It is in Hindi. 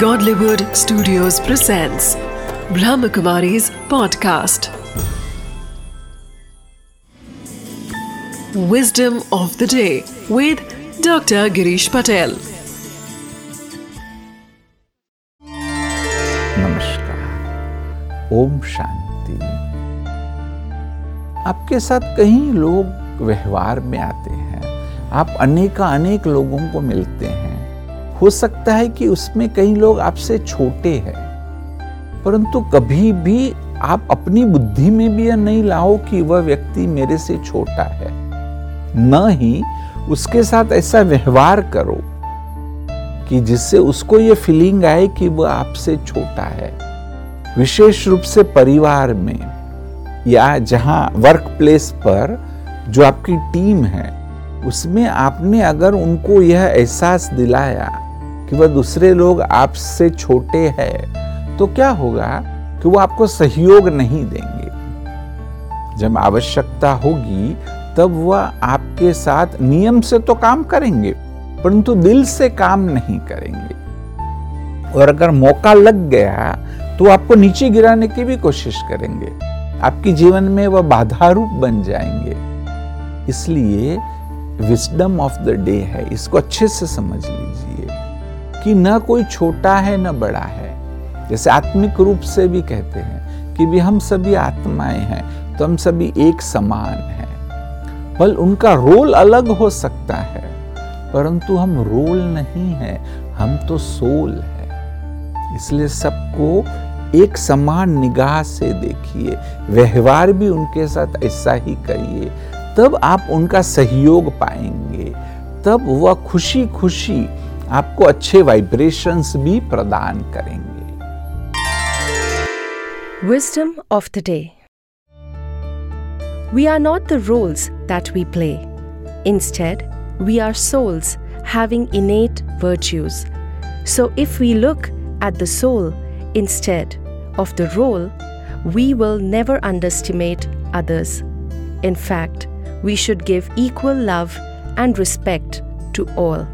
Godlywood Studios presents Brahmakumari's podcast. Wisdom of the day with Dr. Girish Patel. नमस्कार ओम शांति आपके साथ कई लोग व्यवहार में आते हैं आप अनेका अनेक लोगों को मिलते हैं हो सकता है कि उसमें कई लोग आपसे छोटे हैं। परंतु कभी भी आप अपनी बुद्धि में भी यह नहीं लाओ कि वह व्यक्ति मेरे से छोटा है। न ही उसके साथ ऐसा व्यवहार करो कि जिससे उसको यह फीलिंग आए कि वह आपसे छोटा है। विशेष रूप से परिवार में या जहाँ वर्क प्लेस पर जो आपकी टीम है, उसमें आपने अगर उनको यह एहसास दिलाया कि वह दूसरे लोग आपसे छोटे हैं तो क्या होगा कि वो आपको सहयोग नहीं देंगे? जब आवश्यकता होगी, तब वह आपके साथ नियम से तो काम करेंगे, परंतु दिल से काम नहीं करेंगे। और अगर मौका लग गया तो आपको नीचे गिराने की भी कोशिश करेंगे। आपके जीवन में वह बाधा रूप बन जाएँगे। इसलिए विस्डम ऑफ़ द डे है, इसको अच्छे से समझ लीजिए। कि न कोई छोटा है, न बड़ा है। जैसे आत्मिक रूप से भी कहते हैं कि भी हम सभी आत्माएँ हैं तो हम सभी एक समान हैं। बल उनका रोल अलग हो सकता है, परंतु हम रोल नहीं है, हम तो सोल है। इसलिए सबको एक समान निगाह से देखिए, व्यवहार भी उनके साथ ऐसा ही करिए, तब आप उनका सहयोग पाएँगे, तब वह खुशी खुशी आपको अच्छे वाइब्रेशंस भी प्रदान करेंगे Wisdom of the day We are not the roles that we play. Instead, we are souls having innate virtues. So, if we look at the soul instead of the role, we will never underestimate others. In fact, we should give equal love and respect to all.